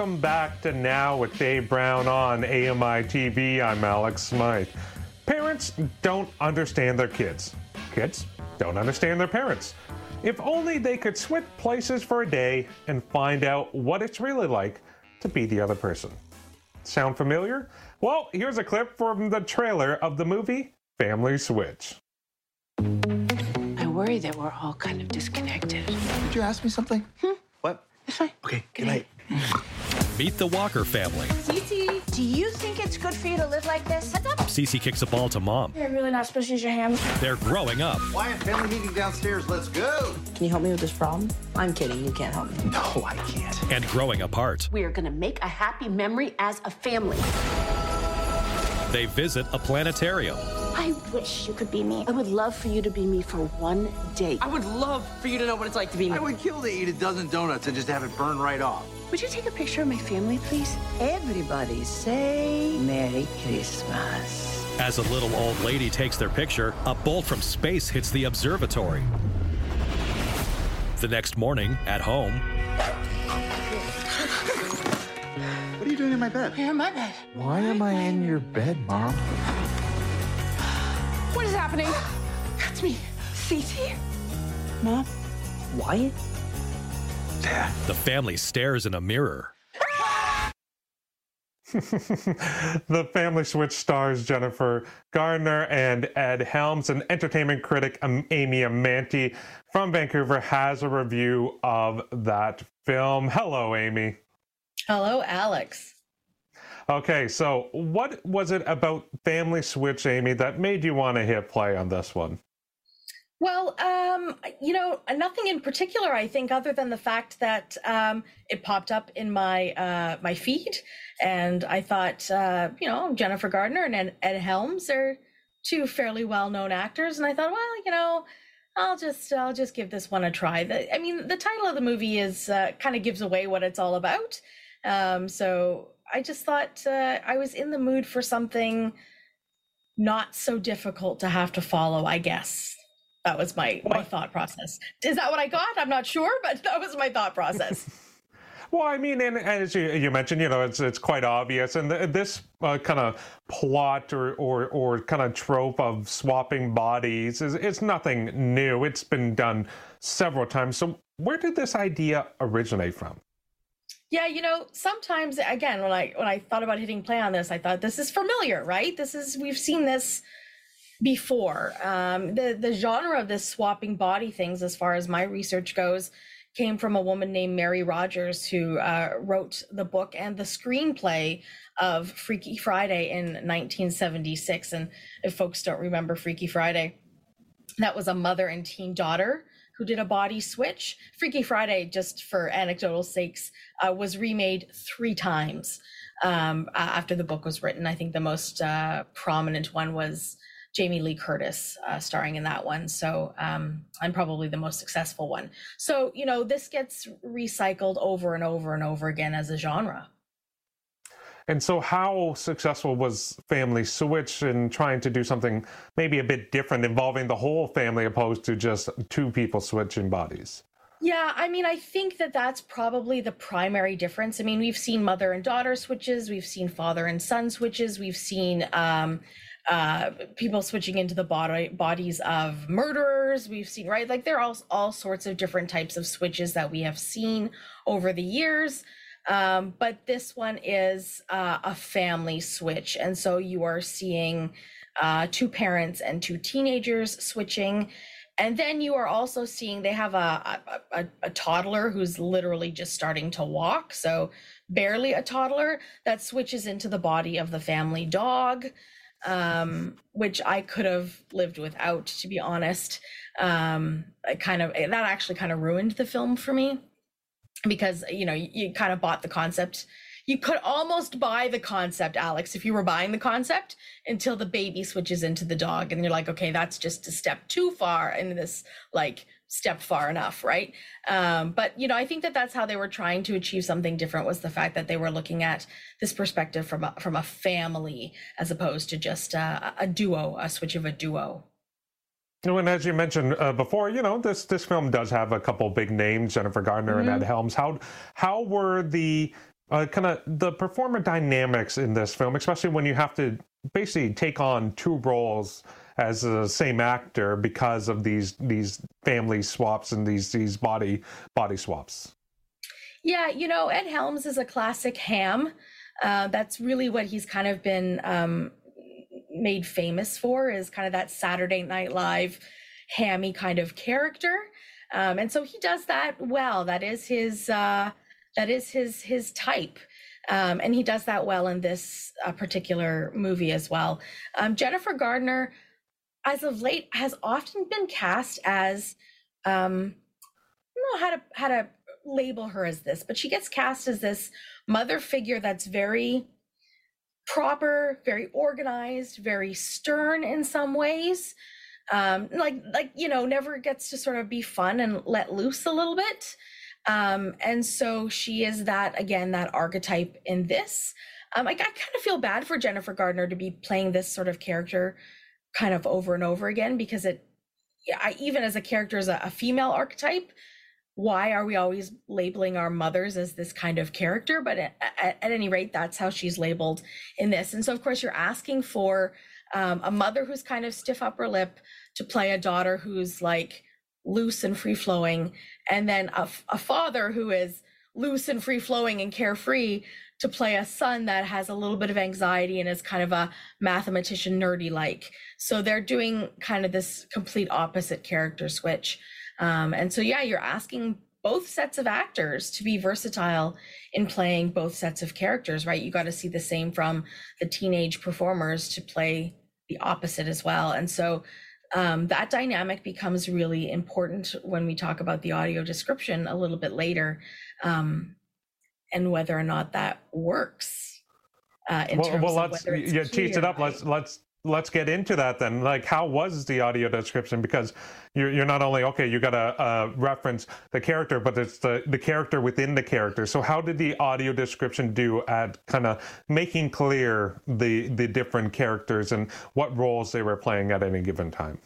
Welcome back to Now with Dave Brown on AMI TV. I'm Alex Smythe. Parents don't understand their kids. Kids don't understand their parents. If only they could switch places for a day and find out what it's really like to be the other person. Sound familiar? Well, here's a clip from the trailer of the movie Family Switch. I worry that we're all kind of disconnected. Did you ask me something? Hmm? What? It's fine. Okay, good night. Meet the Walker family. Cece, do you think it's good for you to live like this? What's up? Cece kicks a ball to mom. You're really not supposed to use your hands. They're growing up. Why Wyatt, family meeting downstairs. Let's go. Can you help me with this problem? I'm kidding. You can't help me. No, I can't. and growing apart. We are going to make a happy memory as a family. They visit a planetarium. I wish you could be me. I would love for you to be me for one day. I would love for you to know what it's like to be me. I would kill to eat a dozen donuts and just have it burn right off. Would you take a picture of my family, please? Everybody say Merry Christmas. As a little old lady takes their picture, a bolt from space hits the observatory. The next morning, at home, What are you doing in my bed? You're in my bed. Why am I in your bed, Mom? What is happening? That's me. Cece? Mom? Wyatt? Dad. the family stares in a mirror. the Family Switch stars Jennifer Garner and Ed Helms, and entertainment critic um, Amy Amantea from Vancouver has a review of that film. Hello, Amy. Hello, Alex. Okay, so what was it about Family Switch, Amy, that made you want to hit play on this one? Well, um, you know, nothing in particular, I think, other than the fact that um, it popped up in my uh, my feed, and I thought, uh, you know, Jennifer Garner and Ed, Helms are two fairly well known actors, and I thought, well, you know, I'll just I'll just give this one a try. The, I mean, the title of the movie is uh, kind of gives away what it's all about, um, so I just thought uh, I was in the mood for something not so difficult to have to follow, I guess. That was my my thought process. Is that what I got? I'm not sure, but that was my thought process. Well, I mean, and as you, you mentioned, you know, it's it's quite obvious, and th- this uh, kind of plot or, or or kind of trope of swapping bodies is it's nothing new. It's been done several times. So, where did this idea originate from? yeah, you know, sometimes again, when I when I thought about hitting play on this, I thought this is familiar, right? This is we've seen this before. Um, the the genre of this swapping body things, as far as my research goes, came from a woman named Mary Rodgers who uh, wrote the book and the screenplay of Freaky Friday in 1976. And if folks don't remember Freaky Friday, that was a mother and teen daughter who did a body switch. Freaky Friday, just for anecdotal sakes, uh, was remade three times um, after the book was written. I think the most uh, prominent one was Jamie Lee Curtis uh, starring in that one. So, um, and probably the most successful one. So, you know, this gets recycled over and over and over again as a genre. And so, how successful was Family Switch in trying to do something maybe a bit different, involving the whole family opposed to just two people switching bodies? Yeah, I mean, I think that that's probably the primary difference. I mean, we've seen mother and daughter switches, we've seen father and son switches, we've seen um, uh, people switching into the body bodies of murderers. We've seen right, like there are all all sorts of different types of switches that we have seen over the years. Um, but this one is uh, a family switch, and so you are seeing uh, two parents and two teenagers switching. And then you are also seeing they have a, a, a, a toddler who's literally just starting to walk. So barely a toddler that switches into the body of the family dog, um, which I could have lived without, to be honest. Um, I kind of that actually kind of ruined the film for me because you know you, you kind of bought the concept you could almost buy the concept, Alex, if you were buying the concept until the baby switches into the dog and you're like, okay, that's just a step too far in this like step far enough, right? Um, but you know, I think that that's how they were trying to achieve something different was the fact that they were looking at this perspective from a, from a family as opposed to just a, a duo, a switch of a duo. And as you mentioned uh, before, you know this this film does have a couple big names, Jennifer Garner mm-hmm. and Ed Helms. How how were the uh, kind of the performer dynamics in this film, especially when you have to basically take on two roles as the same actor because of these these family swaps and these these body body swaps. Yeah, you know, Ed Helms is a classic ham. Uh, that's really what he's kind of been um, made famous for is kind of that Saturday Night Live hammy kind of character. Um, and so he does that well. That is his uh, that is his his type. Um, and he does that well in this uh, particular movie as well. Um, Jennifer Garner, as of late, has often been cast as um, I don't know how to how to label her as this, but she gets cast as this mother figure that's very proper, very organized, very stern in some ways. Um, like like you know, never gets to sort of be fun and let loose a little bit. Um, and so she is that again, that archetype in this. Um, I kind of feel bad for Jennifer Garner to be playing this sort of character kind of over and over again because it I, even as a character as a, a female archetype, why are we always labeling our mothers as this kind of character? But at, at, any rate, that's how she's labeled in this. And so, of course, you're asking for um, a mother who's kind of stiff upper lip to play a daughter who's like loose and free flowing, and then a, a father who is loose and free flowing and carefree to play a son that has a little bit of anxiety and is kind of a mathematician nerdy like. So they're doing kind of this complete opposite character switch. Um, and so, yeah, you're asking both sets of actors to be versatile in playing both sets of characters, right? You got to see the same from the teenage performers to play the opposite as well. And so, um, that dynamic becomes really important when we talk about the audio description a little bit later um, and whether or not that works uh, in well, terms well, of let's whether it's you tease it up right. let's let's let's get into that then. Like, how was the audio description? Because you're, you're not only okay, you got to uh, reference the character, but it's the the character within the character. So, how did the audio description do at kind of making clear the the different characters and what roles they were playing at any given time?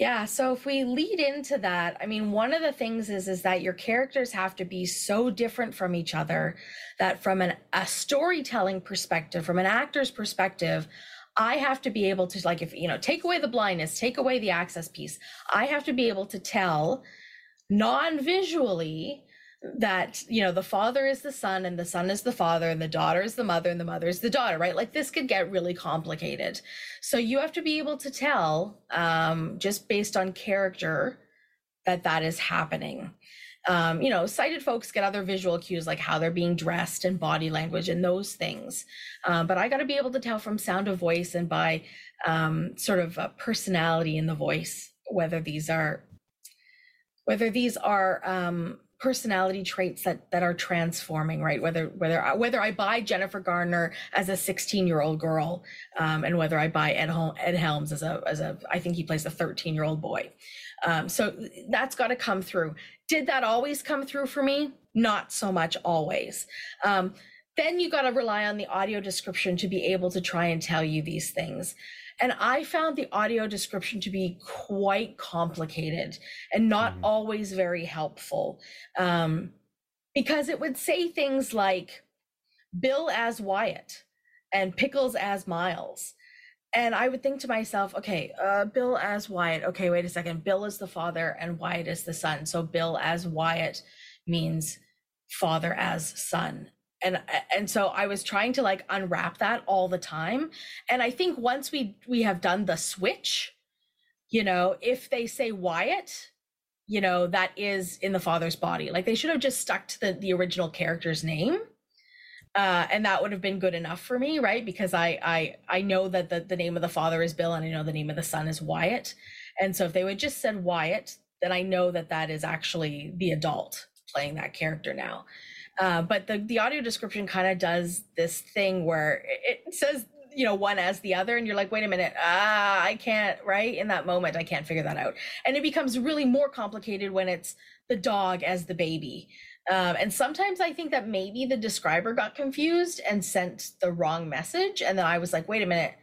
Yeah, so if we lead into that, I mean, one of the things is is that your characters have to be so different from each other that from an, a storytelling perspective, from an actor's perspective, I have to be able to like if you know take away the blindness, take away the access piece. I have to be able to tell non-visually that you know the father is the son and the son is the father and the daughter is the mother and the mother is the daughter right like this could get really complicated so you have to be able to tell um, just based on character that that is happening um, you know, sighted folks get other visual cues like how they're being dressed and body language and those things. Um, but I got to be able to tell from sound of voice and by um, sort of personality in the voice whether these are whether these are um, personality traits that that are transforming right? Whether whether whether i buy jennifer garner as a 16 year old girl um, and whether i buy ed, ed helms as a as a i think he plays a 13 year old boy. Um, so that's got to come through. Did that always come through for me? Not so much always. Um, then you got to rely on the audio description to be able to try and tell you these things and I found the audio description to be quite complicated and not mm. always very helpful um, because it would say things like Bill as Wyatt and Pickles as Miles. And I would think to myself, okay, uh, Bill as Wyatt. Okay, wait a second. Bill is the father and Wyatt is the son. So Bill as Wyatt means father as son and and so i was trying to like unwrap that all the time. And i think once we we have done the switch you know if they say wyatt you know that is in the father's body. Like they should have just stuck to the the original character's name uh, and that would have been good enough for me right? Because i i i know that the, the name of the father is bill and i know the name of the son is wyatt. And so if they would just said wyatt then i know that that is actually the adult playing that character now Uh, but the, the audio description kind of does this thing where it, says, you know, one as the other, and you're like, wait a minute, ah, I can't, right? In that moment, I can't figure that out. And it becomes really more complicated when it's the dog as the baby. Um, and sometimes I think that maybe the describer got confused and sent the wrong message. And then I was like, wait a minute,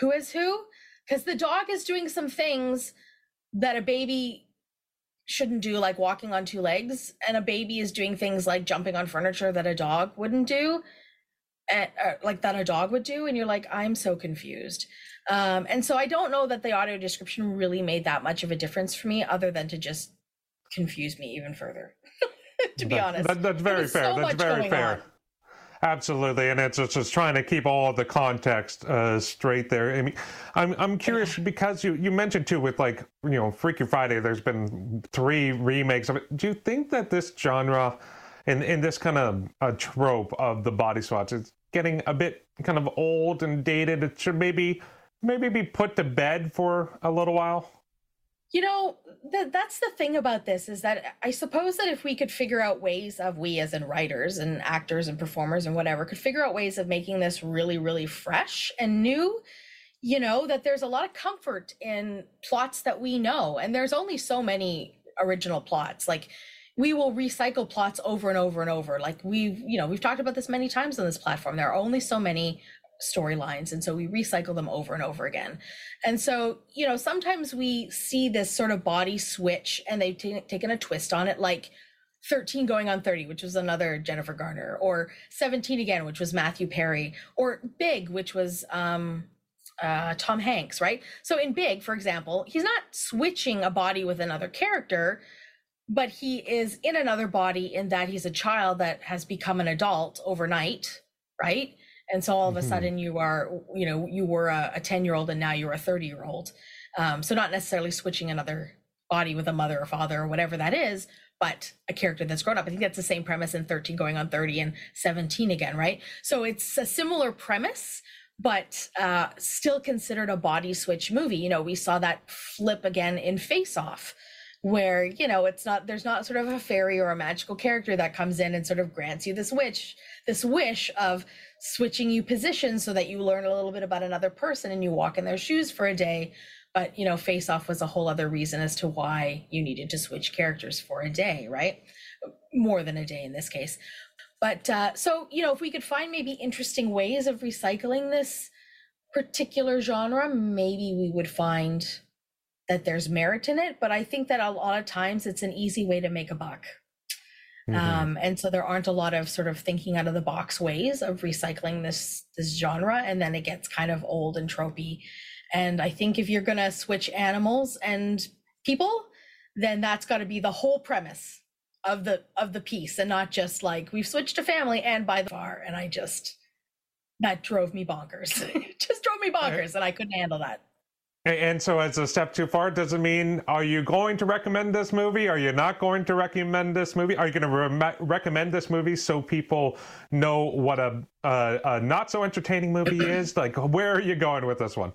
who is who? Because the dog is doing some things that a baby shouldn't do, like walking on two legs, and a baby is doing things like jumping on furniture that a dog wouldn't do, and, uh, like that a dog would do. And you're like, I'm so confused. Um, and so I don't know that the audio description really made that much of a difference for me, other than to just confuse me even further. to be That- honest, that- that's very fair. so that's very fair. on. Absolutely, and it's just, just trying to keep all of the context uh, straight there. I mean, I'm I'm curious because you you mentioned too with like you know Freaky Friday. There's been three remakes of it. Do you think that this genre, in in this kind of a trope of the body swatch, is getting a bit kind of old and dated? It should maybe maybe be put to bed for a little while. You know, th- that's the thing about this is that I suppose that if we could figure out ways of we as in writers and actors and performers and whatever could figure out ways of making this really really fresh and new, you know, that there's a lot of comfort in plots that we know and there's only so many original plots. Like we will recycle plots over and over and over. Like we've, you know, we've talked about this many times on this platform. There are only so many storylines and so we recycle them over and over again and so you know sometimes we see this sort of body switch and they've ta- taken a twist on it like 13 going on 30 which was another jennifer garner or 17 again which was matthew perry or big which was um uh, Tom Hanks, right? So in Big, for example, he's not switching a body with another character, but he is in another body in that he's a child that has become an adult overnight, right? And so all of a Mhm. sudden you are, you know, you were a 10 year old and now you're a 30 year old. Um, so not necessarily switching another body with a mother or father or whatever that is, but a character that's grown up. I think that's the same premise in 13 going on 30 and 17 again, right? So it's a similar premise, but uh, still considered a body switch movie. You know, we saw that flip again in Face Off, where, you know, it's not, there's not sort of a fairy or a magical character that comes in and sort of grants you this wish, this wish of switching you positions so that you learn a little bit about another person and you walk in their shoes for a day. But, you know, Face Off was a whole other reason as to why you needed to switch characters for a day, right? More than a day in this case. But uh, so, you know, if we could find maybe interesting ways of recycling this particular genre, maybe we would find that there's merit in it. But I think that a lot of times it's an easy way to make a buck. Mhm. Um, and so there aren't a lot of sort of thinking out of the box ways of recycling this this genre, and then it gets kind of old and tropey. And I think if you're gonna switch animals and people, then that's got to be the whole premise of the of the piece, and not just like we've switched to family and by the far. And I just that drove me bonkers. Just drove me bonkers, and I couldn't handle that. And so, as a step too far, does it mean are you going to recommend this movie? Are you not going to recommend this movie? Are you going to re- recommend this movie so people know what a, a, a not so entertaining movie is? Like, where are you going with this one?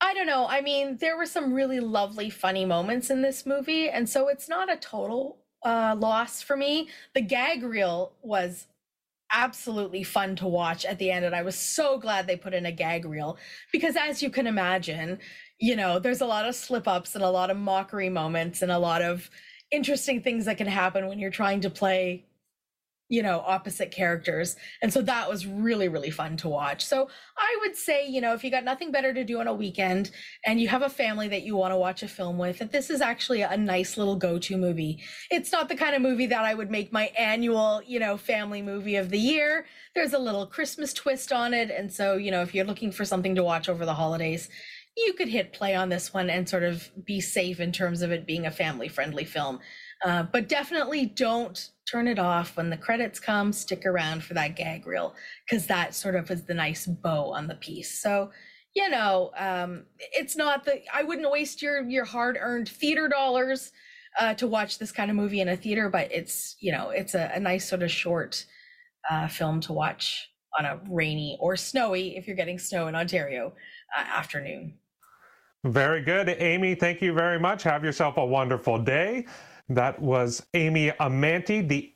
I don't know. I mean, there were some really lovely, funny moments in this movie, and so it's not a total uh, loss for me. The gag reel was absolutely fun to watch at the end, and I was so glad they put in a gag reel because, as you can imagine, you know, there's a lot of slip ups and a lot of mockery moments and a lot of interesting things that can happen when you're trying to play you know opposite characters and so that was really really fun to watch. So i would say you know if you got nothing better to do on a weekend and you have a family that you want to watch a film with that this is actually a nice little go-to movie. It's not the kind of movie that i would make my annual you know family movie of the year. There's a little christmas twist on it and so you know if you're looking for something to watch over the holidays you could hit play on this one and sort of be safe in terms of it being a family friendly film. Uh, but definitely don't turn it off when the credits come. Stick around for that gag reel because that sort of is the nice bow on the piece. So, you know, um, it's not that I wouldn't waste your your hard earned theater dollars uh, to watch this kind of movie in a theater, but it's you know it's a, a nice sort of short uh, film to watch on a rainy or snowy if you're getting snow in Ontario uh, afternoon. Very good. Amy, thank you very much. Have yourself a wonderful day. That was Amy Amantea, the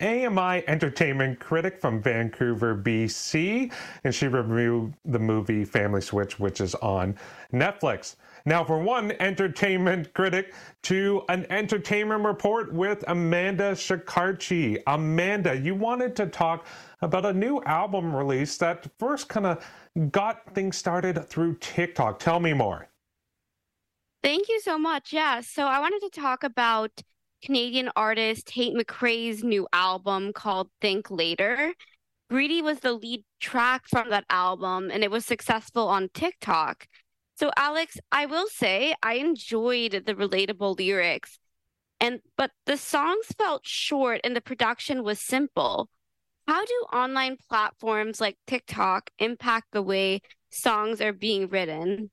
AMI entertainment critic from Vancouver, BC, and she reviewed the movie Family Switch, which is on Netflix. Now, for one entertainment critic to an entertainment report with Amanda Shikarchi. Amanda, you wanted to talk about a new album release that first kind of got things started through TikTok. Tell me more. Thank you so much. Yeah. So I wanted to talk about Canadian artist Tate McRae's new album called Think Later. Greedy was the lead track from that album and it was successful on TikTok. So Alex, I will say I enjoyed the relatable lyrics and but the songs felt short and the production was simple. How do online platforms like TikTok impact the way songs are being written?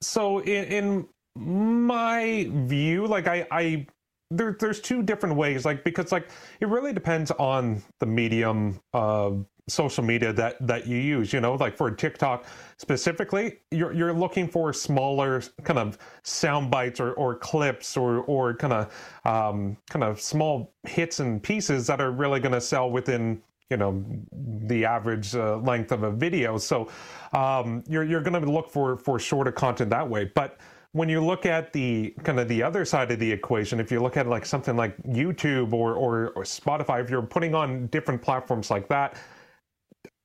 So in, in my view, like I, I there, there's two different ways, like because like it really depends on the medium of social media that that you use. You know, like for TikTok specifically, you're you're looking for smaller kind of sound bites or, or clips or or kind of um, kind of small hits and pieces that are really going to sell within you know the average uh, length of a video. So um, you're you're going to look for for shorter content that way. But when you look at the kind of the other side of the equation, if you look at like something like YouTube or, or, or Spotify, if you're putting on different platforms like that,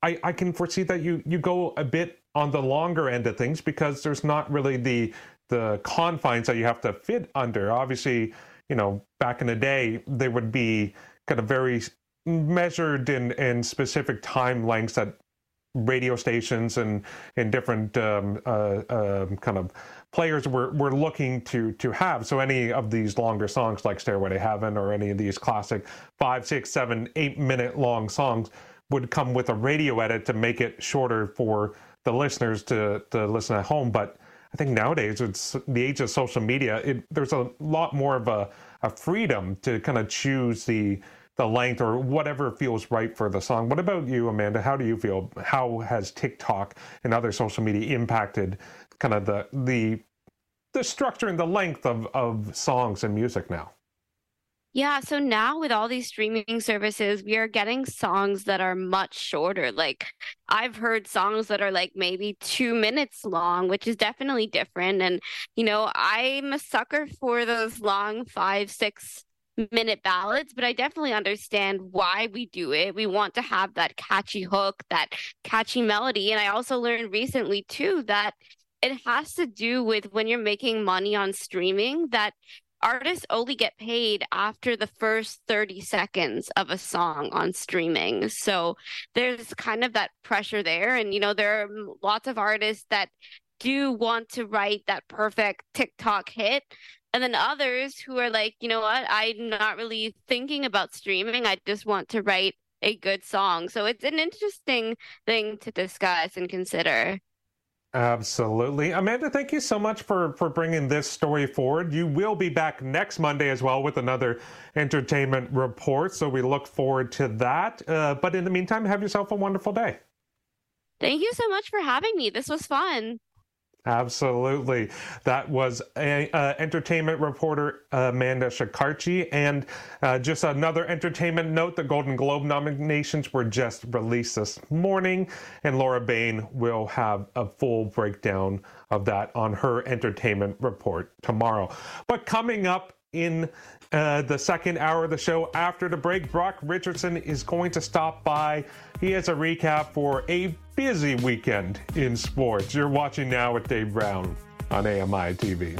I, I can foresee that you you go a bit on the longer end of things because there's not really the the confines that you have to fit under. Obviously, you know, back in the day, there would be kind of very measured in, in specific time lengths that radio stations and and different um, uh, uh, kind of players were, were looking to to have. So any of these longer songs like Stairway to Heaven or any of these classic five, six, seven, eight minute long songs would come with a radio edit to make it shorter for the listeners to, to listen at home. But I think nowadays it's the age of social media. It, there's a lot more of a, a freedom to kind of choose the the length or whatever feels right for the song. What about you, Amanda? How do you feel? How has TikTok and other social media impacted kind of the the the structure and the length of, of songs and music now? Yeah, so now with all these streaming services, we are getting songs that are much shorter. Like I've heard songs that are like maybe two minutes long, which is definitely different. And, you know, I'm a sucker for those long five, six minute ballads, but I definitely understand why we do it. We want to have that catchy hook, that catchy melody. And I also learned recently too that it has to do with when you're making money on streaming that artists only get paid after the first 30 seconds of a song on streaming. So there's kind of that pressure there. And, you know, there are lots of artists that do want to write that perfect TikTok hit. And then others who are like, you know what, I'm not really thinking about streaming. I just want to write a good song. So it's an interesting thing to discuss and consider. Absolutely. Amanda, thank you so much for, for bringing this story forward. You will be back next Monday as well with another entertainment report. So we look forward to that. Uh, but in the meantime, have yourself a wonderful day. Thank you so much for having me. This was fun. Absolutely. That was a, uh, entertainment reporter Amanda Shikarchi. And uh, just another entertainment note the Golden Globe nominations were just released this morning, and Laura Bain will have a full breakdown of that on her entertainment report tomorrow. But coming up in uh, the second hour of the show after the break. Brock Richardson is going to stop by. He has a recap for a busy weekend in sports. You're watching now with Dave Brown on AMI TV.